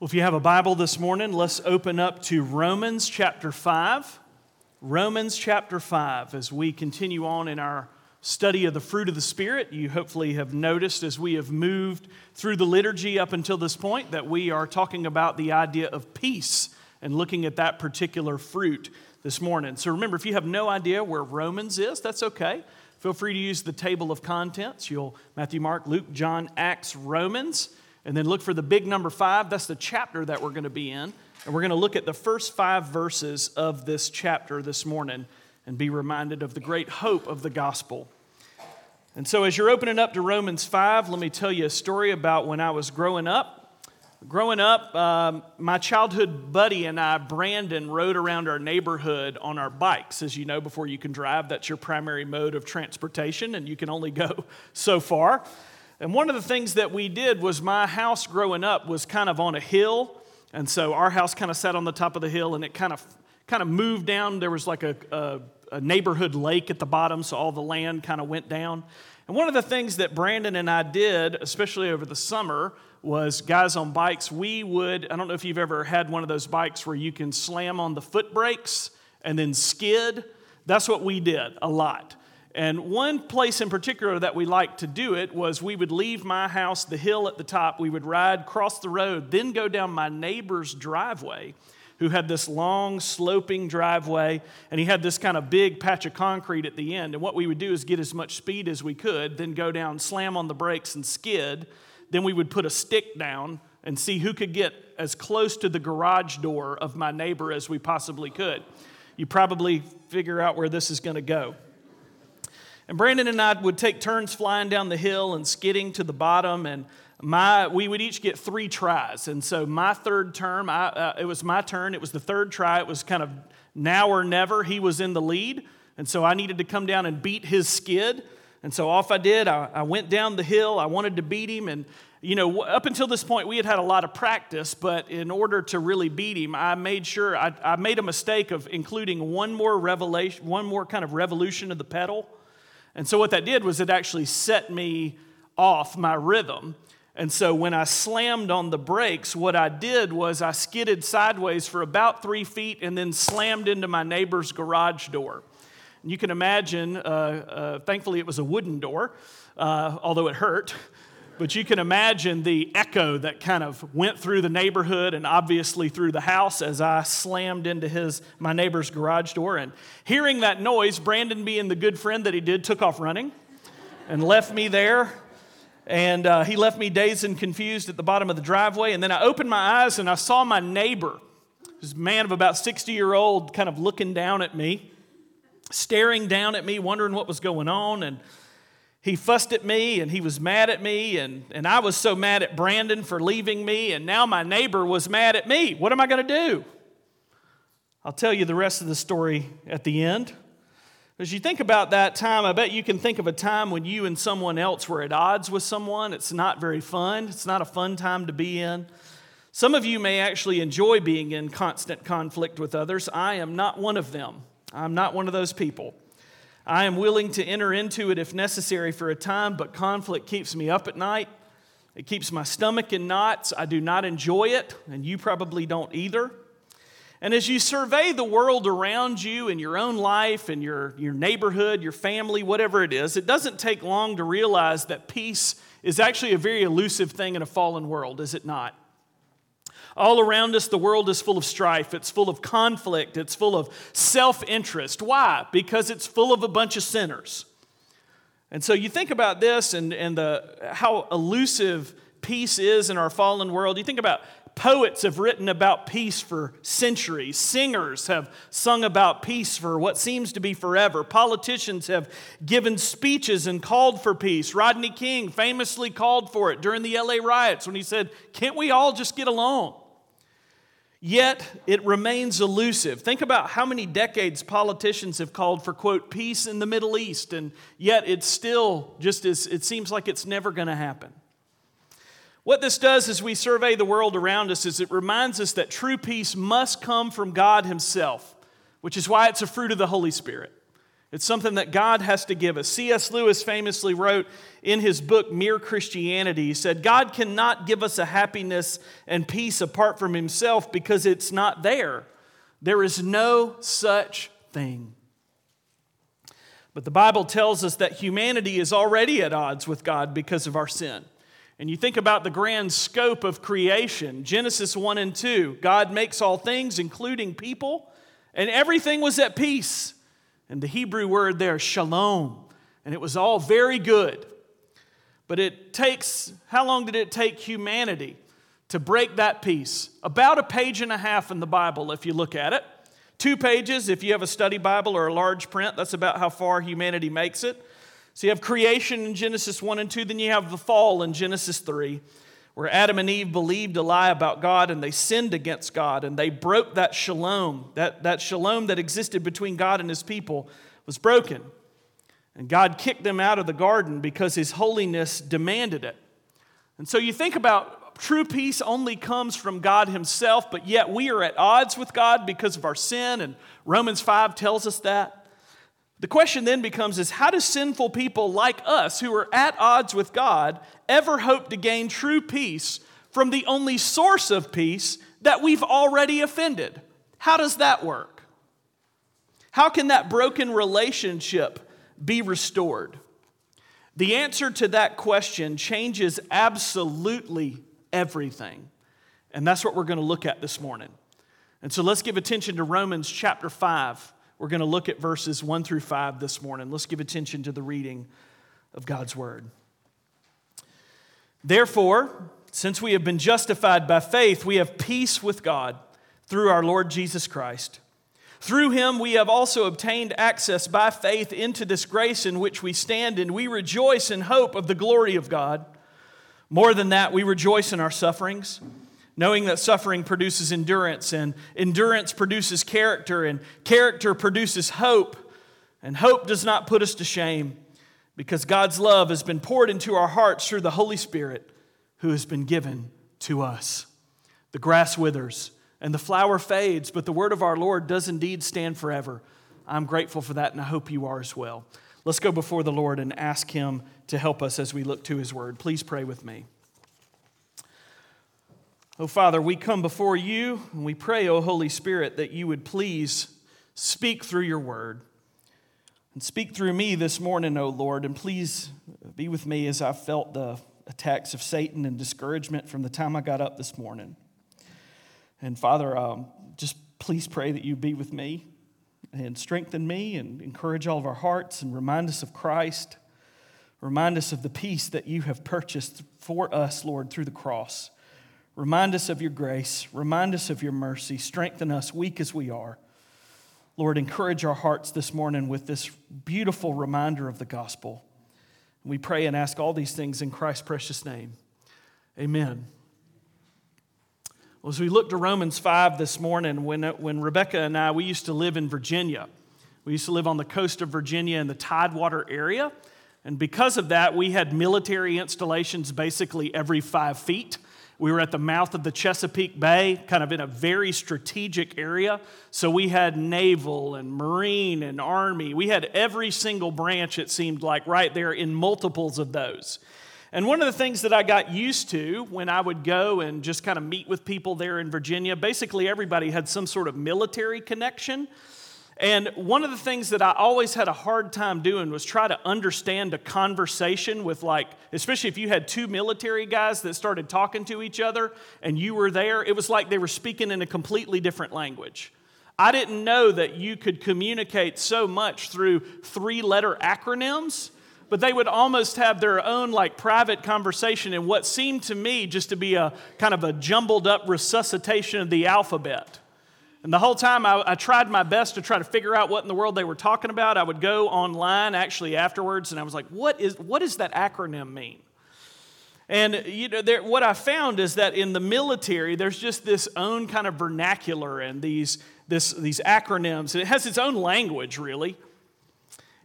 Well, if you have a Bible this morning, let's open up to Romans chapter 5. Romans chapter 5, as we continue on in our study of the fruit of the Spirit. You hopefully have noticed as we have moved through the liturgy up until this point that we are talking about the idea of peace and looking at that particular fruit this morning. So remember, if you have no idea where Romans is, that's okay. Feel free to use the table of contents. You'll Matthew, Mark, Luke, John, Acts, Romans. And then look for the big number five. That's the chapter that we're going to be in. And we're going to look at the first five verses of this chapter this morning and be reminded of the great hope of the gospel. And so, as you're opening up to Romans 5, let me tell you a story about when I was growing up. Growing up, um, my childhood buddy and I, Brandon, rode around our neighborhood on our bikes. As you know, before you can drive, that's your primary mode of transportation, and you can only go so far. And one of the things that we did was my house growing up was kind of on a hill. And so our house kind of sat on the top of the hill and it kind of kind of moved down. There was like a, a, a neighborhood lake at the bottom, so all the land kind of went down. And one of the things that Brandon and I did, especially over the summer, was guys on bikes, we would, I don't know if you've ever had one of those bikes where you can slam on the foot brakes and then skid. That's what we did a lot. And one place in particular that we liked to do it was we would leave my house, the hill at the top, we would ride, cross the road, then go down my neighbor's driveway, who had this long, sloping driveway, and he had this kind of big patch of concrete at the end. And what we would do is get as much speed as we could, then go down, slam on the brakes, and skid. Then we would put a stick down and see who could get as close to the garage door of my neighbor as we possibly could. You probably figure out where this is going to go. And Brandon and I would take turns flying down the hill and skidding to the bottom, and my, we would each get three tries. And so my third term, I, uh, it was my turn. It was the third try. It was kind of now or never. He was in the lead. And so I needed to come down and beat his skid. And so off I did. I, I went down the hill. I wanted to beat him. And, you know, up until this point, we had had a lot of practice. But in order to really beat him, I made sure, I, I made a mistake of including one more revelation, one more kind of revolution of the pedal. And so what that did was it actually set me off my rhythm. And so when I slammed on the brakes, what I did was I skidded sideways for about three feet and then slammed into my neighbor's garage door. And you can imagine, uh, uh, thankfully, it was a wooden door, uh, although it hurt. But you can imagine the echo that kind of went through the neighborhood and obviously through the house as I slammed into his my neighbor's garage door. And hearing that noise, Brandon, being the good friend that he did, took off running and left me there. And uh, he left me dazed and confused at the bottom of the driveway. And then I opened my eyes and I saw my neighbor, this man of about 60 year old, kind of looking down at me, staring down at me, wondering what was going on. And he fussed at me and he was mad at me, and, and I was so mad at Brandon for leaving me, and now my neighbor was mad at me. What am I going to do? I'll tell you the rest of the story at the end. As you think about that time, I bet you can think of a time when you and someone else were at odds with someone. It's not very fun, it's not a fun time to be in. Some of you may actually enjoy being in constant conflict with others. I am not one of them. I'm not one of those people. I am willing to enter into it if necessary for a time, but conflict keeps me up at night. It keeps my stomach in knots. I do not enjoy it, and you probably don't either. And as you survey the world around you in your own life, in your, your neighborhood, your family, whatever it is, it doesn't take long to realize that peace is actually a very elusive thing in a fallen world, is it not? All around us, the world is full of strife, it's full of conflict, it's full of self interest. Why? Because it's full of a bunch of sinners. And so you think about this and, and the, how elusive peace is in our fallen world. You think about poets have written about peace for centuries. Singers have sung about peace for what seems to be forever. Politicians have given speeches and called for peace. Rodney King famously called for it during the LA riots when he said, Can't we all just get along? Yet it remains elusive. Think about how many decades politicians have called for, quote, peace in the Middle East, and yet it's still just as it seems like it's never going to happen. What this does as we survey the world around us is it reminds us that true peace must come from God Himself, which is why it's a fruit of the Holy Spirit. It's something that God has to give us. C.S. Lewis famously wrote in his book, Mere Christianity, he said, God cannot give us a happiness and peace apart from himself because it's not there. There is no such thing. But the Bible tells us that humanity is already at odds with God because of our sin. And you think about the grand scope of creation Genesis 1 and 2, God makes all things, including people, and everything was at peace. And the Hebrew word there, shalom, and it was all very good. But it takes, how long did it take humanity to break that peace. About a page and a half in the Bible, if you look at it. Two pages, if you have a study Bible or a large print, that's about how far humanity makes it. So you have creation in Genesis 1 and 2, then you have the fall in Genesis 3, where Adam and Eve believed a lie about God and they sinned against God and they broke that shalom. That, that shalom that existed between God and his people was broken. And God kicked them out of the garden because his holiness demanded it. And so you think about true peace only comes from God Himself, but yet we are at odds with God because of our sin, and Romans 5 tells us that. The question then becomes is how do sinful people like us who are at odds with God ever hope to gain true peace from the only source of peace that we've already offended? How does that work? How can that broken relationship be restored? The answer to that question changes absolutely everything. And that's what we're going to look at this morning. And so let's give attention to Romans chapter 5. We're going to look at verses 1 through 5 this morning. Let's give attention to the reading of God's word. Therefore, since we have been justified by faith, we have peace with God through our Lord Jesus Christ. Through him, we have also obtained access by faith into this grace in which we stand, and we rejoice in hope of the glory of God. More than that, we rejoice in our sufferings, knowing that suffering produces endurance, and endurance produces character, and character produces hope. And hope does not put us to shame, because God's love has been poured into our hearts through the Holy Spirit who has been given to us. The grass withers and the flower fades, but the word of our Lord does indeed stand forever. I'm grateful for that, and I hope you are as well. Let's go before the Lord and ask Him to help us as we look to His Word. Please pray with me. Oh, Father, we come before you and we pray, oh Holy Spirit, that you would please speak through your Word. And speak through me this morning, oh Lord, and please be with me as I felt the attacks of Satan and discouragement from the time I got up this morning. And Father, um, just please pray that you be with me and strengthen me and encourage all of our hearts and remind us of Christ. Remind us of the peace that you have purchased for us, Lord, through the cross. Remind us of your grace. Remind us of your mercy. Strengthen us, weak as we are. Lord, encourage our hearts this morning with this beautiful reminder of the gospel. We pray and ask all these things in Christ's precious name. Amen. Well, as we look to Romans 5 this morning, when, when Rebecca and I, we used to live in Virginia. We used to live on the coast of Virginia in the Tidewater area. And because of that, we had military installations basically every five feet. We were at the mouth of the Chesapeake Bay, kind of in a very strategic area. So we had naval and marine and army. We had every single branch, it seemed like, right there in multiples of those. And one of the things that I got used to when I would go and just kind of meet with people there in Virginia, basically everybody had some sort of military connection. And one of the things that I always had a hard time doing was try to understand a conversation with, like, especially if you had two military guys that started talking to each other and you were there, it was like they were speaking in a completely different language. I didn't know that you could communicate so much through three letter acronyms but they would almost have their own like private conversation in what seemed to me just to be a kind of a jumbled up resuscitation of the alphabet. And the whole time I, I, tried my best to try to figure out what in the world they were talking about. I would go online actually afterwards and I was like, what, is, what does that acronym mean? And you know, there, what I found is that in the military, there's just this own kind of vernacular and these, this, these acronyms. And it has its own language, really.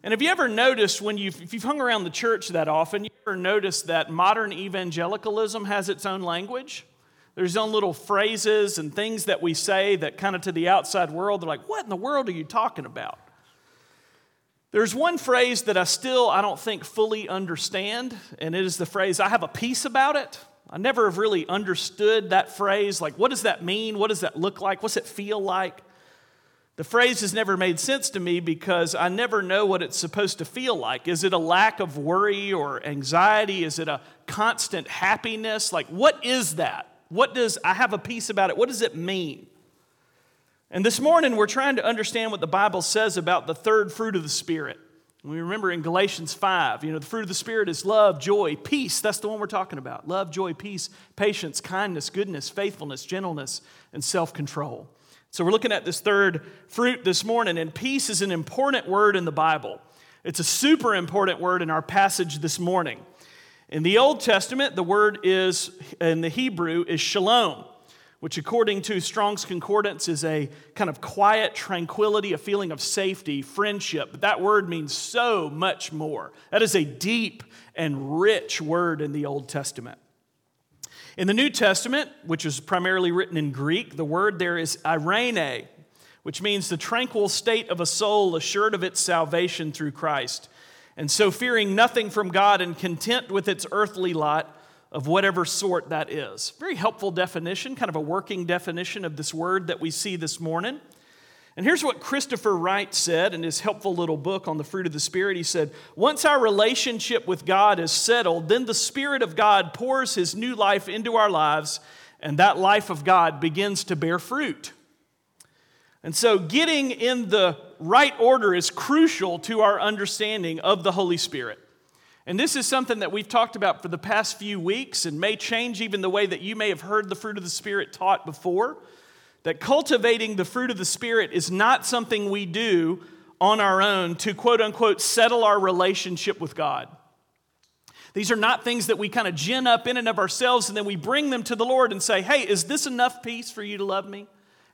And have you ever noticed when you've, if you've hung around the church that often, you ever noticed that modern evangelicalism has its own language? There's own little phrases and things that we say that kind of to the outside world, they're like, what in the world are you talking about? There's one phrase that I still, I don't think, fully understand, and it is the phrase, I have a peace about it. I never have really understood that phrase. Like, what does that mean? What does that look like? What's it feel like? The phrase has never made sense to me because I never know what it's supposed to feel like. Is it a lack of worry or anxiety? Is it a constant happiness? Like, what is that? What does I have a peace about it? What does it mean? And this morning, we're trying to understand what the Bible says about the third fruit of the Spirit. We remember in Galatians 5, you know, the fruit of the Spirit is love, joy, peace. That's the one we're talking about. Love, joy, peace, patience, kindness, goodness, faithfulness, gentleness, and self control. So we're looking at this third fruit this morning, and peace is an important word in the Bible. It's a super important word in our passage this morning. In the Old Testament, the word is, in the Hebrew, is shalom which, according to Strong's Concordance, is a kind of quiet tranquility, a feeling of safety, friendship. But that word means so much more. That is a deep and rich word in the Old Testament. In the New Testament, which is primarily written in Greek, the word there is eirene, which means the tranquil state of a soul assured of its salvation through Christ. And so, fearing nothing from God and content with its earthly lot, of whatever sort that is. Very helpful definition, kind of a working definition of this word that we see this morning. And here's what Christopher Wright said in his helpful little book on the fruit of the Spirit. He said, Once our relationship with God is settled, then the Spirit of God pours his new life into our lives, and that life of God begins to bear fruit. And so, getting in the right order is crucial to our understanding of the Holy Spirit. And this is something that we've talked about for the past few weeks and may change even the way that you may have heard the fruit of the Spirit taught before. That cultivating the fruit of the Spirit is not something we do on our own to quote unquote settle our relationship with God. These are not things that we kind of gin up in and of ourselves and then we bring them to the Lord and say, hey, is this enough peace for you to love me?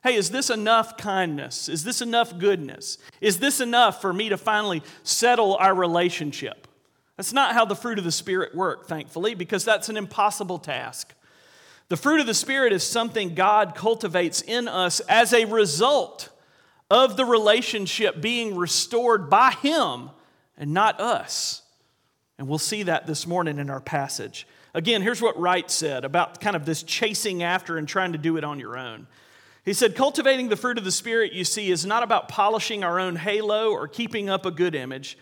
Hey, is this enough kindness? Is this enough goodness? Is this enough for me to finally settle our relationship? That's not how the fruit of the Spirit work, thankfully, because that's an impossible task. The fruit of the Spirit is something God cultivates in us as a result of the relationship being restored by Him and not us. And we'll see that this morning in our passage. Again, here's what Wright said about kind of this chasing after and trying to do it on your own. He said, Cultivating the fruit of the Spirit, you see, is not about polishing our own halo or keeping up a good image.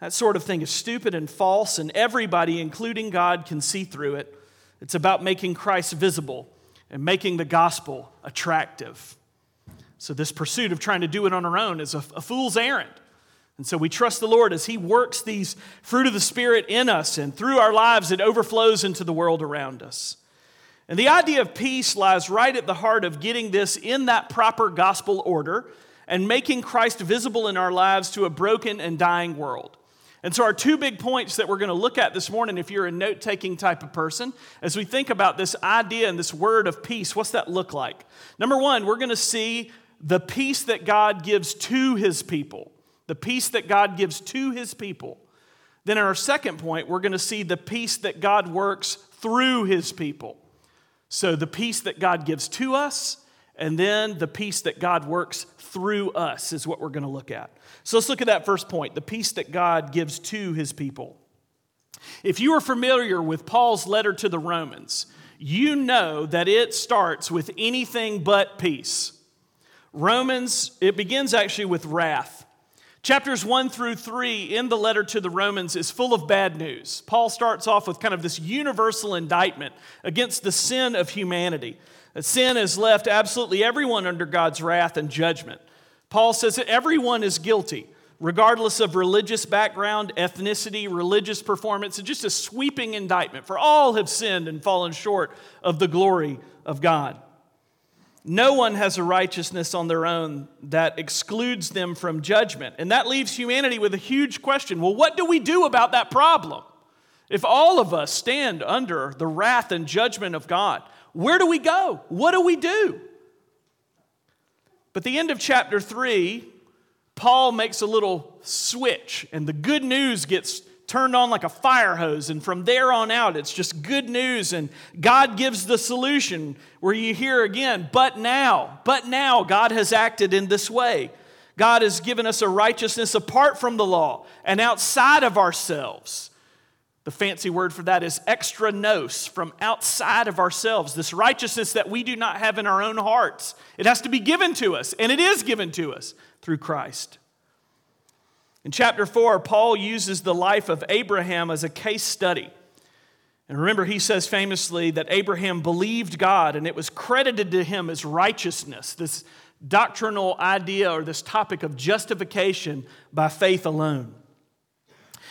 That sort of thing is stupid and false, and everybody, including God, can see through it. It's about making Christ visible and making the gospel attractive. So, this pursuit of trying to do it on our own is a, a fool's errand. And so we trust the Lord as He works these fruit of the Spirit in us, and through our lives, it overflows into the world around us. And the idea of peace lies right at the heart of getting this in that proper gospel order and making Christ visible in our lives to a broken and dying world. And so, our two big points that we're going to look at this morning, if you're a note taking type of person, as we think about this idea and this word of peace, what's that look like? Number one, we're going to see the peace that God gives to his people. The peace that God gives to his people. Then, in our second point, we're going to see the peace that God works through his people. So, the peace that God gives to us, and then the peace that God works through us is what we're going to look at. So let's look at that first point the peace that God gives to his people. If you are familiar with Paul's letter to the Romans, you know that it starts with anything but peace. Romans, it begins actually with wrath. Chapters 1 through 3 in the letter to the Romans is full of bad news. Paul starts off with kind of this universal indictment against the sin of humanity. That sin has left absolutely everyone under God's wrath and judgment. Paul says that everyone is guilty, regardless of religious background, ethnicity, religious performance. It's just a sweeping indictment, for all have sinned and fallen short of the glory of God. No one has a righteousness on their own that excludes them from judgment. And that leaves humanity with a huge question well, what do we do about that problem? If all of us stand under the wrath and judgment of God, where do we go? What do we do? But the end of chapter 3, Paul makes a little switch, and the good news gets turned on like a fire hose. And from there on out, it's just good news. And God gives the solution where you hear again, but now, but now, God has acted in this way. God has given us a righteousness apart from the law and outside of ourselves. The fancy word for that is extra nos, from outside of ourselves. This righteousness that we do not have in our own hearts. It has to be given to us, and it is given to us through Christ. In chapter 4, Paul uses the life of Abraham as a case study. And remember, he says famously that Abraham believed God and it was credited to him as righteousness, this doctrinal idea or this topic of justification by faith alone.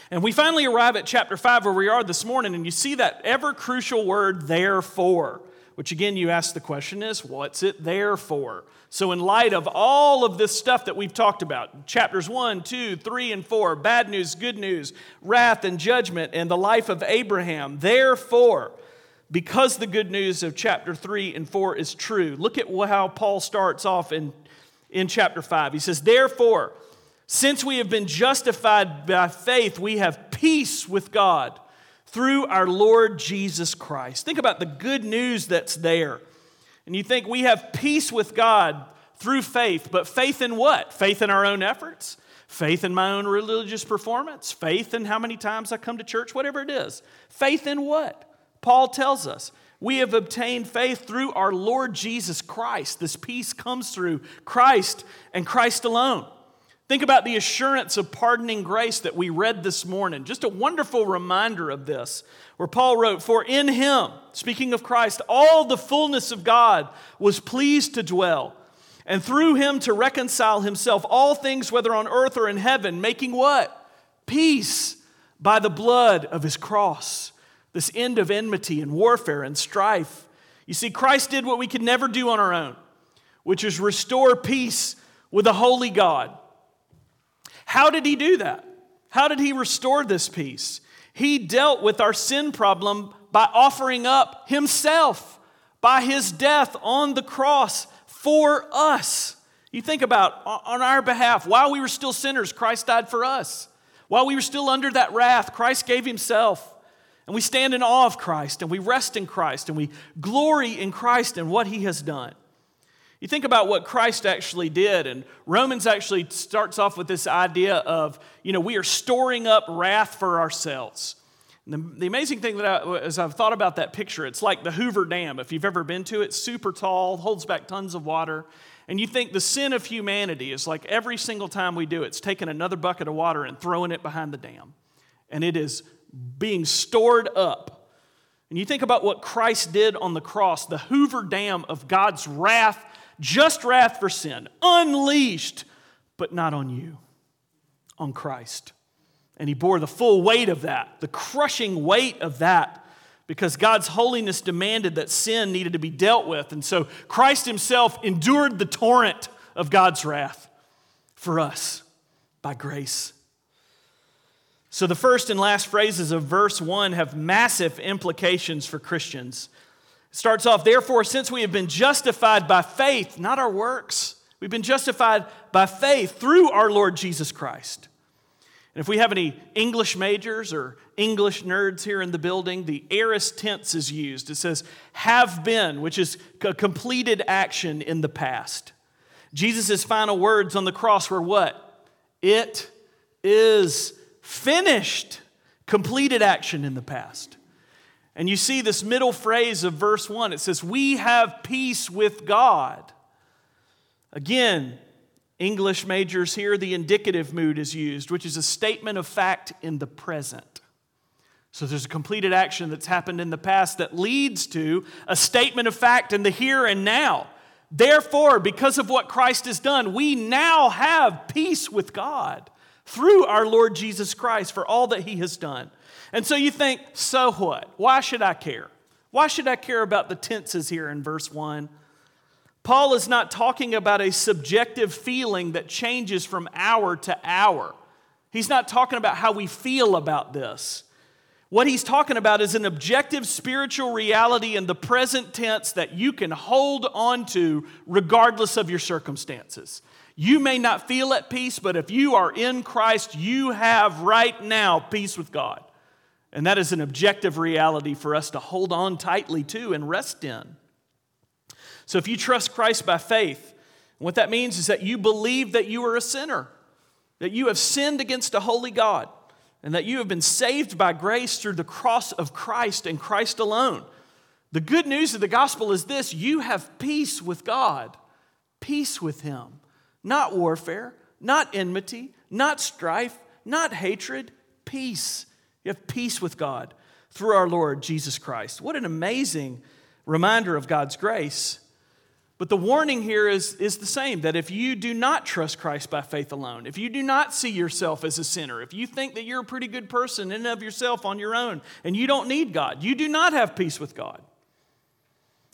And we finally arrive at chapter 5 where we are this morning, and you see that ever crucial word, therefore, which again you ask the question is, what's it there for? So, in light of all of this stuff that we've talked about, chapters 1, 2, 3, and 4, bad news, good news, wrath and judgment, and the life of Abraham, therefore, because the good news of chapter 3 and 4 is true, look at how Paul starts off in, in chapter 5. He says, Therefore, since we have been justified by faith, we have peace with God through our Lord Jesus Christ. Think about the good news that's there. And you think we have peace with God through faith, but faith in what? Faith in our own efforts? Faith in my own religious performance? Faith in how many times I come to church? Whatever it is. Faith in what? Paul tells us we have obtained faith through our Lord Jesus Christ. This peace comes through Christ and Christ alone. Think about the assurance of pardoning grace that we read this morning. Just a wonderful reminder of this, where Paul wrote, For in him, speaking of Christ, all the fullness of God was pleased to dwell, and through him to reconcile himself all things, whether on earth or in heaven, making what? Peace by the blood of his cross. This end of enmity and warfare and strife. You see, Christ did what we could never do on our own, which is restore peace with a holy God how did he do that? How did he restore this peace? He dealt with our sin problem by offering up himself by his death on the cross for us. You think about on our behalf, while we were still sinners, Christ died for us. While we were still under that wrath, Christ gave himself. And we stand in awe of Christ and we rest in Christ and we glory in Christ and what he has done. You think about what Christ actually did, and Romans actually starts off with this idea of, you know, we are storing up wrath for ourselves. The, the, amazing thing that I, as I've thought about that picture, it's like the Hoover Dam. If you've ever been to it, super tall, holds back tons of water. And you think the sin of humanity is like every single time we do it, it's taking another bucket of water and throwing it behind the dam. And it is being stored up. And you think about what Christ did on the cross, the Hoover Dam of God's wrath just wrath for sin, unleashed, but not on you, on Christ. And he bore the full weight of that, the crushing weight of that, because God's holiness demanded that sin needed to be dealt with. And so Christ himself endured the torrent of God's wrath for us by grace. So the first and last phrases of verse 1 have massive implications for Christians starts off, therefore, since we have been justified by faith, not our works, we've been justified by faith through our Lord Jesus Christ. And if we have any English majors or English nerds here in the building, the aorist tense is used. It says, have been, which is a completed action in the past. Jesus' final words on the cross were what? It is finished. Completed action in the past. And you see this middle phrase of verse 1 it says, We have peace with God. Again, English majors here, the indicative mood is used, which is a statement of fact in the present. So there's a completed action that's happened in the past that leads to a statement of fact in the here and now. Therefore, because of what Christ has done, we now have peace with God through our Lord Jesus Christ for all that he has done. And so you think, so what? Why should I care? Why should I care about the tenses here in verse 1? Paul is not talking about a subjective feeling that changes from hour to hour. He's not talking about how we feel about this. What he's talking about is an objective spiritual reality in the present tense that you can hold on to regardless of your circumstances. You may not feel at peace, but if you are in Christ, you have right now peace with God. And that is an objective reality for us to hold on tightly to and rest in. So if you trust Christ by faith, what that means is that you believe that you are a sinner, that you have sinned against a holy God, and that you have been saved by grace through the cross of Christ and Christ alone. The good news of the gospel is this you have peace with God, peace with Him, not warfare, not enmity, not strife, not hatred, peace. You have peace with God through our Lord Jesus Christ. What an amazing reminder of God's grace. But the warning here is, is the same that if you do not trust Christ by faith alone, if you do not see yourself as a sinner, if you think that you're a pretty good person in and of yourself on your own and you don't need God, you do not have peace with God.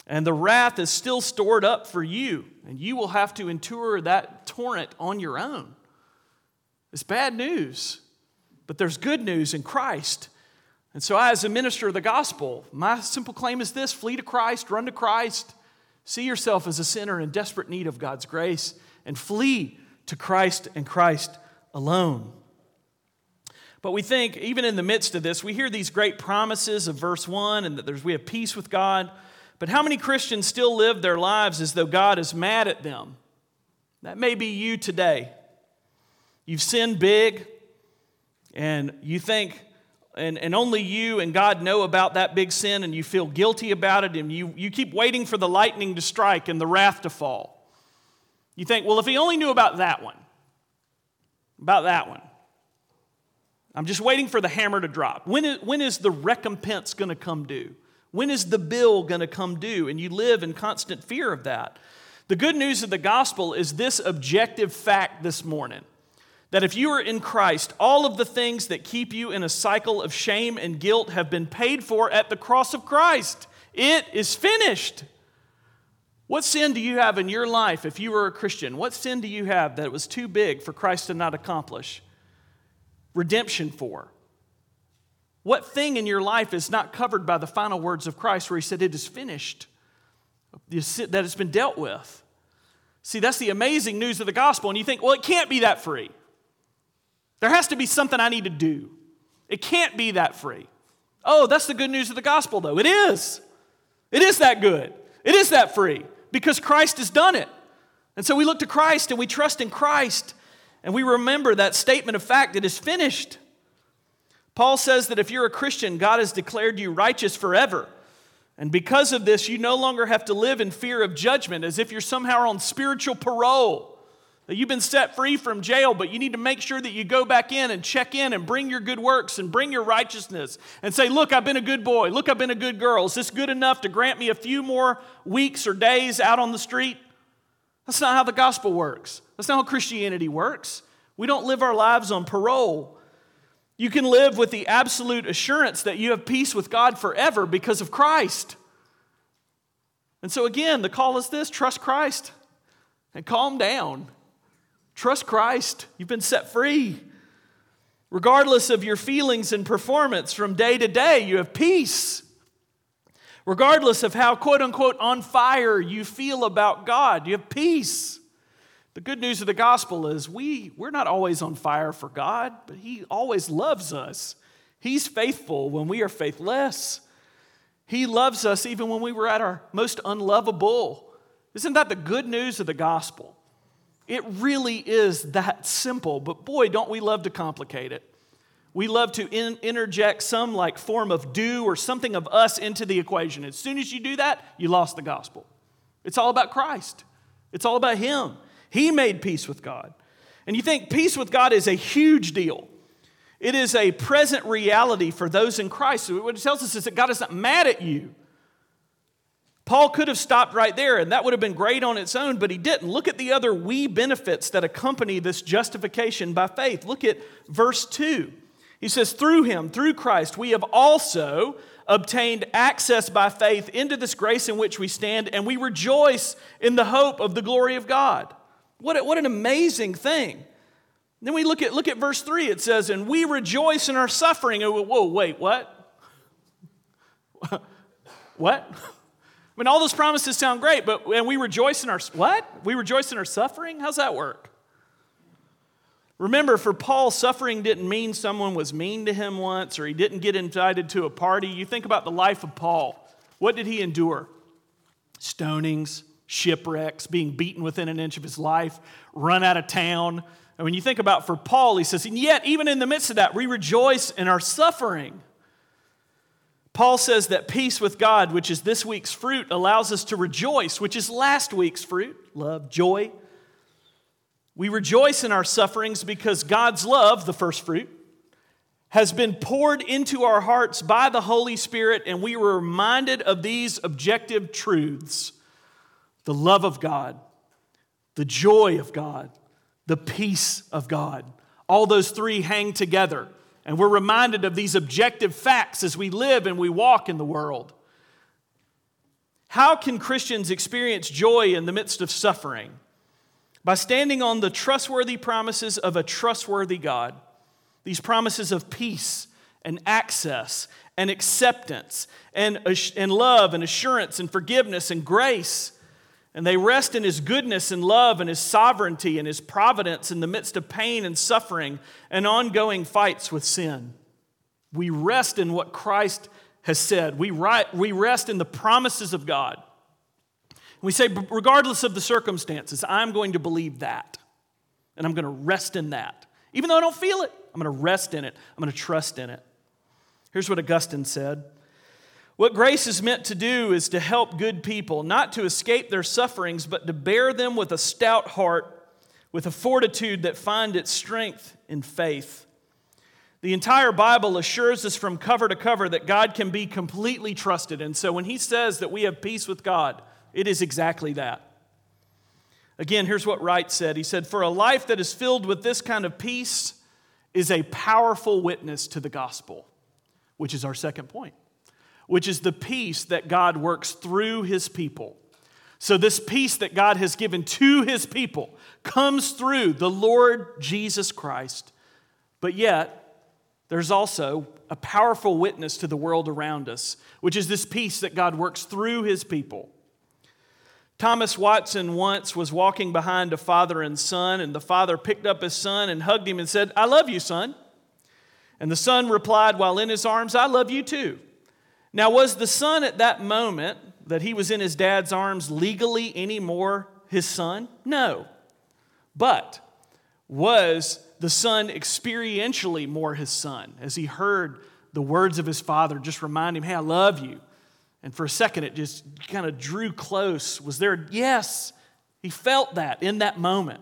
And the wrath is still stored up for you, and you will have to endure that torrent on your own. It's bad news, but there's good news in Christ. And so, I, as a minister of the gospel, my simple claim is this flee to Christ, run to Christ. See yourself as a sinner in desperate need of God's grace and flee to Christ and Christ alone. But we think, even in the midst of this, we hear these great promises of verse 1 and that there's, we have peace with God. But how many Christians still live their lives as though God is mad at them? That may be you today. You've sinned big, and you think, and, and only you and God know about that big sin, and you feel guilty about it, and you, you keep waiting for the lightning to strike and the wrath to fall. You think, well, if he only knew about that one, about that one. I'm just waiting for the hammer to drop. When is, when is the recompense going to come due? When is the bill going to come due? And you live in constant fear of that. The good news of the gospel is this objective fact this morning that if you are in Christ, all of the things that keep you in a cycle of shame and guilt have been paid for at the cross of Christ. It is finished. What sin do you have in your life if you were a Christian? What sin do you have that was too big for Christ to not accomplish redemption for? What thing in your life is not covered by the final words of Christ where he said, It is finished, that it's been dealt with? See, that's the amazing news of the gospel. And you think, well, it can't be that free. There has to be something I need to do. It can't be that free. Oh, that's the good news of the gospel, though. It is. It is that good. It is that free because Christ has done it. And so we look to Christ and we trust in Christ and we remember that statement of fact it is finished. Paul says that if you're a Christian, God has declared you righteous forever. And because of this, you no longer have to live in fear of judgment as if you're somehow on spiritual parole you've been set free from jail, but you need to make sure that you go back in and check in and bring your good works and bring your righteousness and say, Look, I've been a good boy. Look, I've been a good girl. Is this good enough to grant me a few more weeks or days out on the street? That's not how the gospel works. That's not how Christianity works. We don't live our lives on parole. You can live with the absolute assurance that you have peace with God forever because of Christ. And so, again, the call is this trust Christ and calm down. Trust Christ. You've been set free. Regardless of your feelings and performance from day to day, you have peace. Regardless of how, quote unquote, on fire you feel about God, you have peace. The good news of the gospel is we, we're not always on fire for God, but He always loves us. He's faithful when we are faithless. He loves us even when we were at our most unlovable. Isn't that the good news of the gospel? It really is that simple, but boy, don't we love to complicate it. We love to in- interject some like form of do or something of us into the equation. As soon as you do that, you lost the gospel. It's all about Christ, it's all about Him. He made peace with God. And you think peace with God is a huge deal. It is a present reality for those in Christ. What it tells us is that God is not mad at you. Paul could have stopped right there, and that would have been great on its own, but he didn't. Look at the other we benefits that accompany this justification by faith. Look at verse 2. He says, Through him, through Christ, we have also obtained access by faith into this grace in which we stand, and we rejoice in the hope of the glory of God. What, what an amazing thing. Then we look at, look at verse 3. It says, And we rejoice in our suffering. Oh, whoa, wait, what? what? I mean, all those promises sound great, but and we rejoice in our what? We rejoice in our suffering? How's that work? Remember, for Paul, suffering didn't mean someone was mean to him once or he didn't get invited to a party. You think about the life of Paul. What did he endure? Stonings, shipwrecks, being beaten within an inch of his life, run out of town. And when you think about for Paul, he says, and yet, even in the midst of that, we rejoice in our suffering. Paul says that peace with God, which is this week's fruit, allows us to rejoice, which is last week's fruit love, joy. We rejoice in our sufferings because God's love, the first fruit, has been poured into our hearts by the Holy Spirit, and we were reminded of these objective truths the love of God, the joy of God, the peace of God. All those three hang together. And we're reminded of these objective facts as we live and we walk in the world. How can Christians experience joy in the midst of suffering? By standing on the trustworthy promises of a trustworthy God. These promises of peace and access and acceptance and, and love and assurance and forgiveness and grace and they rest in his goodness and love and his sovereignty and his providence in the midst of pain and suffering and ongoing fights with sin. We rest in what Christ has said. We, we rest in the promises of God. We say, regardless of the circumstances, I'm going to believe that. And I'm going to rest in that. Even though I don't feel it, I'm going to rest in it. I'm going to trust in it. Here's what Augustine said what grace is meant to do is to help good people, not to escape their sufferings, but to bear them with a stout heart, with a fortitude that find its strength in faith. The entire Bible assures us from cover to cover that God can be completely trusted. And so when he says that we have peace with God, it is exactly that. Again, here's what Wright said He said, For a life that is filled with this kind of peace is a powerful witness to the gospel, which is our second point which is the peace that God works through his people. So, this peace that God has given to his people comes through the Lord Jesus Christ. But yet, there's also a powerful witness to the world around us, which is this peace that God works through his people. Thomas Watson once was walking behind a father and son, and the father picked up his son and hugged him and said, I love you, son. And the son replied while in his arms, I love you too. Now, was the son at that moment that he was in his dad's arms legally any more his son? No. But was the son experientially more his son as he heard the words of his father just remind him, hey, I love you? And for a second, it just kind of drew close. Was there? Yes, he felt that in that moment.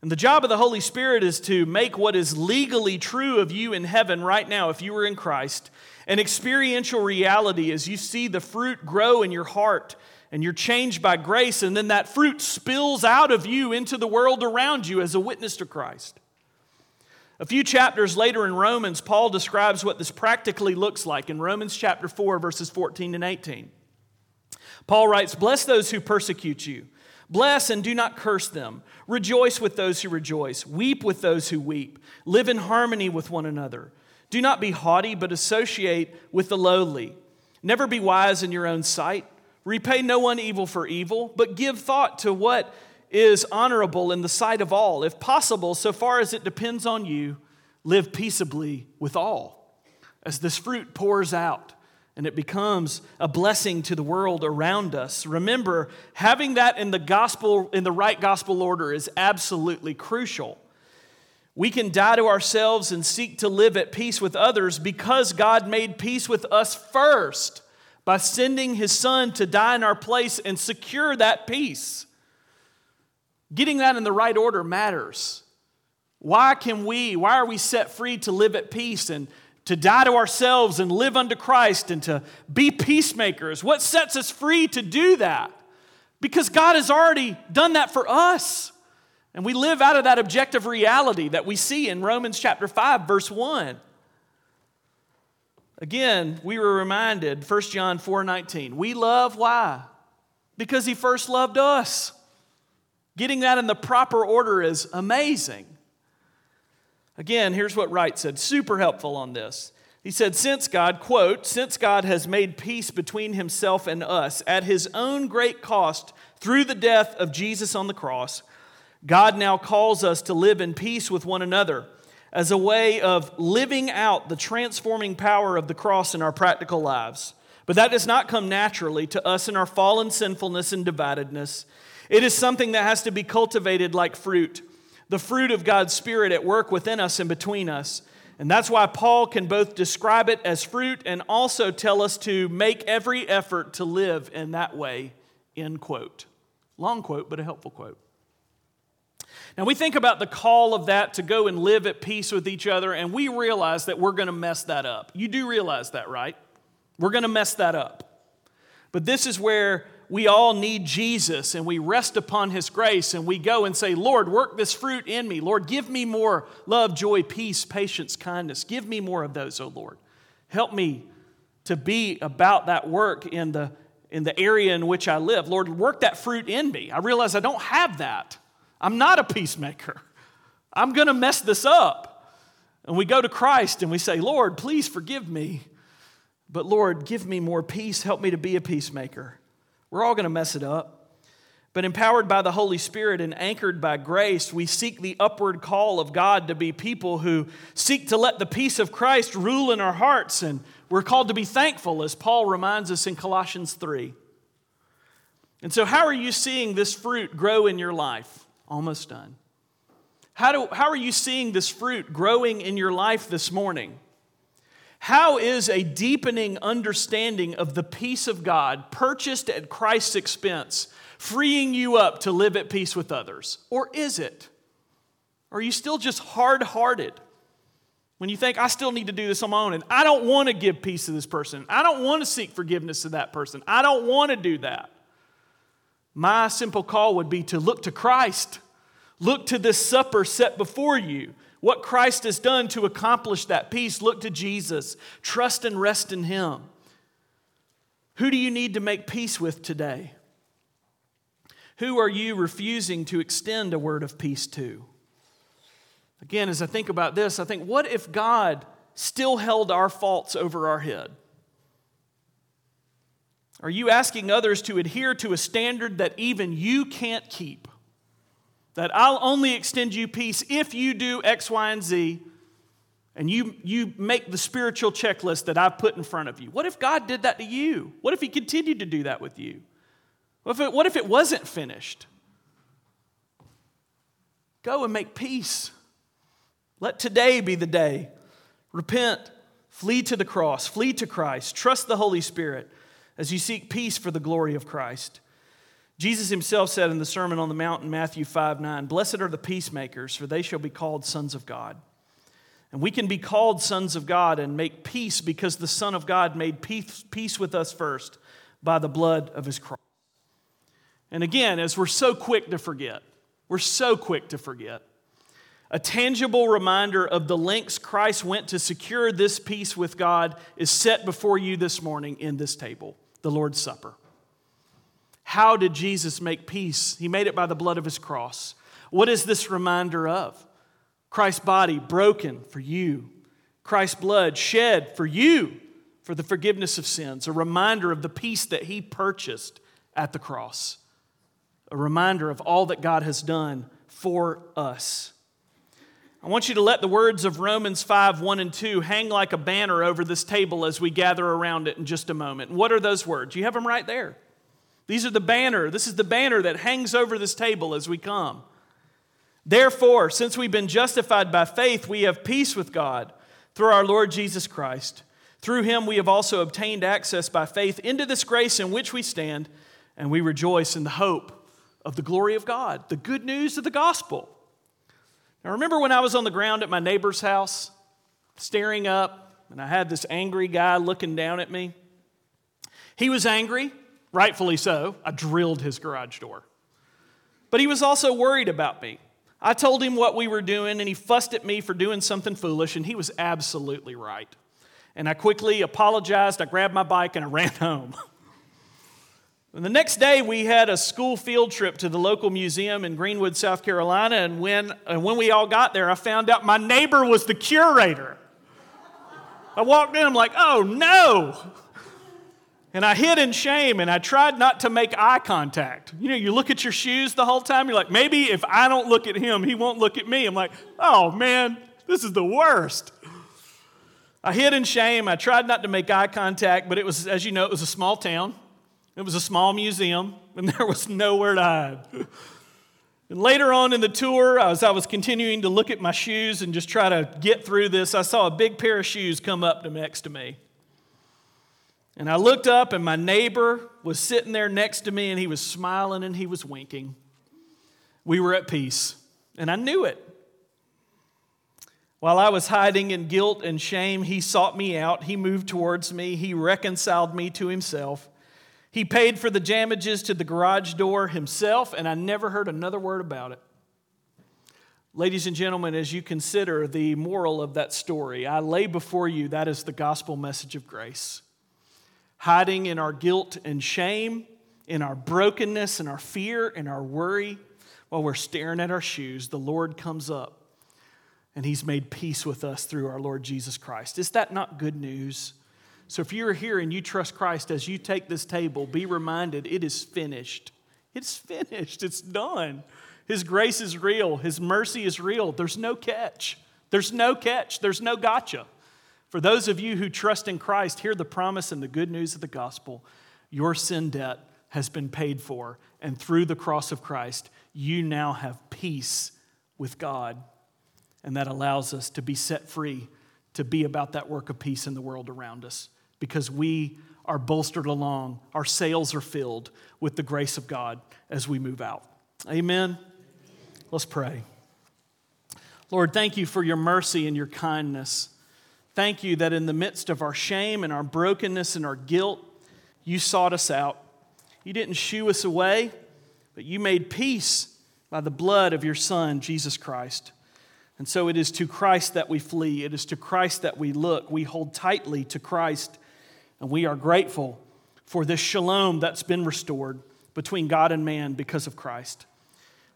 And the job of the Holy Spirit is to make what is legally true of you in heaven right now, if you were in Christ, an experiential reality as you see the fruit grow in your heart and you're changed by grace, and then that fruit spills out of you into the world around you as a witness to Christ. A few chapters later in Romans, Paul describes what this practically looks like in Romans chapter 4, verses 14 and 18. Paul writes, Bless those who persecute you. Bless and do not curse them. Rejoice with those who rejoice. Weep with those who weep. Live in harmony with one another. Do not be haughty, but associate with the lowly. Never be wise in your own sight. Repay no one evil for evil, but give thought to what is honorable in the sight of all. If possible, so far as it depends on you, live peaceably with all. As this fruit pours out and it becomes a blessing to the world around us, remember having that in the gospel in the right gospel order is absolutely crucial. We can die to ourselves and seek to live at peace with others because God made peace with us first by sending his son to die in our place and secure that peace. Getting that in the right order matters. Why can we, why are we set free to live at peace and to die to ourselves and live unto Christ and to be peacemakers? What sets us free to do that? Because God has already done that for us. And we live out of that objective reality that we see in Romans chapter 5, verse 1. Again, we were reminded, 1 John 4 19, we love why? Because he first loved us. Getting that in the proper order is amazing. Again, here's what Wright said, super helpful on this. He said, Since God, quote, since God has made peace between himself and us at his own great cost through the death of Jesus on the cross, God now calls us to live in peace with one another as a way of living out the transforming power of the cross in our practical lives. But that does not come naturally to us in our fallen sinfulness and dividedness. It is something that has to be cultivated like fruit, the fruit of God's Spirit at work within us and between us. And that's why Paul can both describe it as fruit and also tell us to make every effort to live in that way, end quote. Long quote, but a helpful quote. Now, we think about the call of that to go and live at peace with each other, and we realize that we're going to mess that up. You do realize that, right? We're going to mess that up. But this is where we all need Jesus and we rest upon his grace and we go and say, Lord, work this fruit in me. Lord, give me more love, joy, peace, patience, kindness. Give me more of those, oh Lord. Help me to be about that work in the, in the area in which I live. Lord, work that fruit in me. I realize I don't have that. I'm not a peacemaker. I'm going to mess this up. And we go to Christ and we say, Lord, please forgive me. But Lord, give me more peace. Help me to be a peacemaker. We're all going to mess it up. But empowered by the Holy Spirit and anchored by grace, we seek the upward call of God to be people who seek to let the peace of Christ rule in our hearts. And we're called to be thankful, as Paul reminds us in Colossians 3. And so, how are you seeing this fruit grow in your life? Almost done. How, do, how are you seeing this fruit growing in your life this morning? How is a deepening understanding of the peace of God purchased at Christ's expense freeing you up to live at peace with others? Or is it? Are you still just hard hearted? When you think, I still need to do this on my own, and I don't want to give peace to this person. I don't want to seek forgiveness to that person. I don't want to do that. My simple call would be to look to Christ. Look to this supper set before you what Christ has done to accomplish that peace, look to Jesus. Trust and rest in Him. Who do you need to make peace with today? Who are you refusing to extend a word of peace to? Again, as I think about this, I think, what if God still held our faults over our head? Are you asking others to adhere to a standard that even you can't keep? That I'll only extend you peace if you do X, Y, and Z, and you, you make the spiritual checklist that I've put in front of you. What if God did that to you? What if He continued to do that with you? What if it, what if it wasn't finished? Go and make peace. Let today be the day. Repent, flee to the cross, flee to Christ, trust the Holy Spirit as you seek peace for the glory of Christ. Jesus himself said in the Sermon on the Mount in Matthew 5 9, Blessed are the peacemakers, for they shall be called sons of God. And we can be called sons of God and make peace because the Son of God made peace, peace with us first by the blood of his cross. And again, as we're so quick to forget, we're so quick to forget, a tangible reminder of the lengths Christ went to secure this peace with God is set before you this morning in this table, the Lord's Supper. How did Jesus make peace? He made it by the blood of his cross. What is this reminder of? Christ's body broken for you, Christ's blood shed for you for the forgiveness of sins, a reminder of the peace that he purchased at the cross, a reminder of all that God has done for us. I want you to let the words of Romans 5 1 and 2 hang like a banner over this table as we gather around it in just a moment. What are those words? You have them right there. These are the banner. This is the banner that hangs over this table as we come. Therefore, since we've been justified by faith, we have peace with God through our Lord Jesus Christ. Through him, we have also obtained access by faith into this grace in which we stand, and we rejoice in the hope of the glory of God, the good news of the gospel. Now, remember when I was on the ground at my neighbor's house, staring up, and I had this angry guy looking down at me? He was angry rightfully so. I drilled his garage door. But he was also worried about me. I told him what we were doing, and he fussed at me for doing something foolish, and he was absolutely right. And I quickly apologized. I grabbed my bike and I ran home. The next day, we had a school field trip to the local museum in Greenwood, South Carolina. And when, and when we all got there, I found out my neighbor was the curator. I walked in, I'm like, oh no. And I hid in shame and I tried not to make eye contact. You know, you look at your shoes the whole time, you're like, maybe if I don't look at him, he won't look at me. I'm like, oh man, this is the worst. I hid in shame. I tried not to make eye contact, but it was, as you know, it was a small town. It was a small museum, and there was nowhere to hide. And later on in the tour, as I was continuing to look at my shoes and just try to get through this, I saw a big pair of shoes come up next to me. And I looked up, and my neighbor was sitting there next to me, and he was smiling and he was winking. We were at peace, and I knew it. While I was hiding in guilt and shame, he sought me out. He moved towards me. He reconciled me to himself. He paid for the damages to the garage door himself, and I never heard another word about it. Ladies and gentlemen, as you consider the moral of that story, I lay before you that is the gospel message of grace. Hiding in our guilt and shame, in our brokenness and our fear and our worry, while we're staring at our shoes, the Lord comes up and he's made peace with us through our Lord Jesus Christ. Is that not good news? So if you're here and you trust Christ as you take this table, be reminded it is finished. It's finished, it's done. His grace is real, His mercy is real. There's no catch. There's no catch. There's no gotcha. For those of you who trust in Christ, hear the promise and the good news of the gospel. Your sin debt has been paid for, and through the cross of Christ, you now have peace with God and that allows us to be set free to be about that work of peace in the world around us because we are bolstered along. Our sails are filled with the grace of God as we move out. Amen. Let's pray. Lord, thank you for your mercy and your kindness. Thank you that in the midst of our shame and our brokenness and our guilt, you sought us out. You didn't shoo us away, but you made peace by the blood of your Son, Jesus Christ. And so it is to Christ that we flee, it is to Christ that we look. We hold tightly to Christ, and we are grateful for this shalom that's been restored between God and man because of Christ.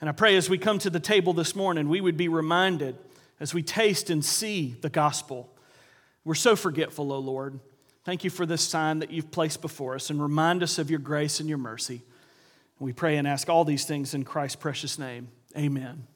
And I pray as we come to the table this morning, we would be reminded as we taste and see the gospel. We're so forgetful, O Lord. Thank you for this sign that you've placed before us and remind us of your grace and your mercy. We pray and ask all these things in Christ's precious name. Amen.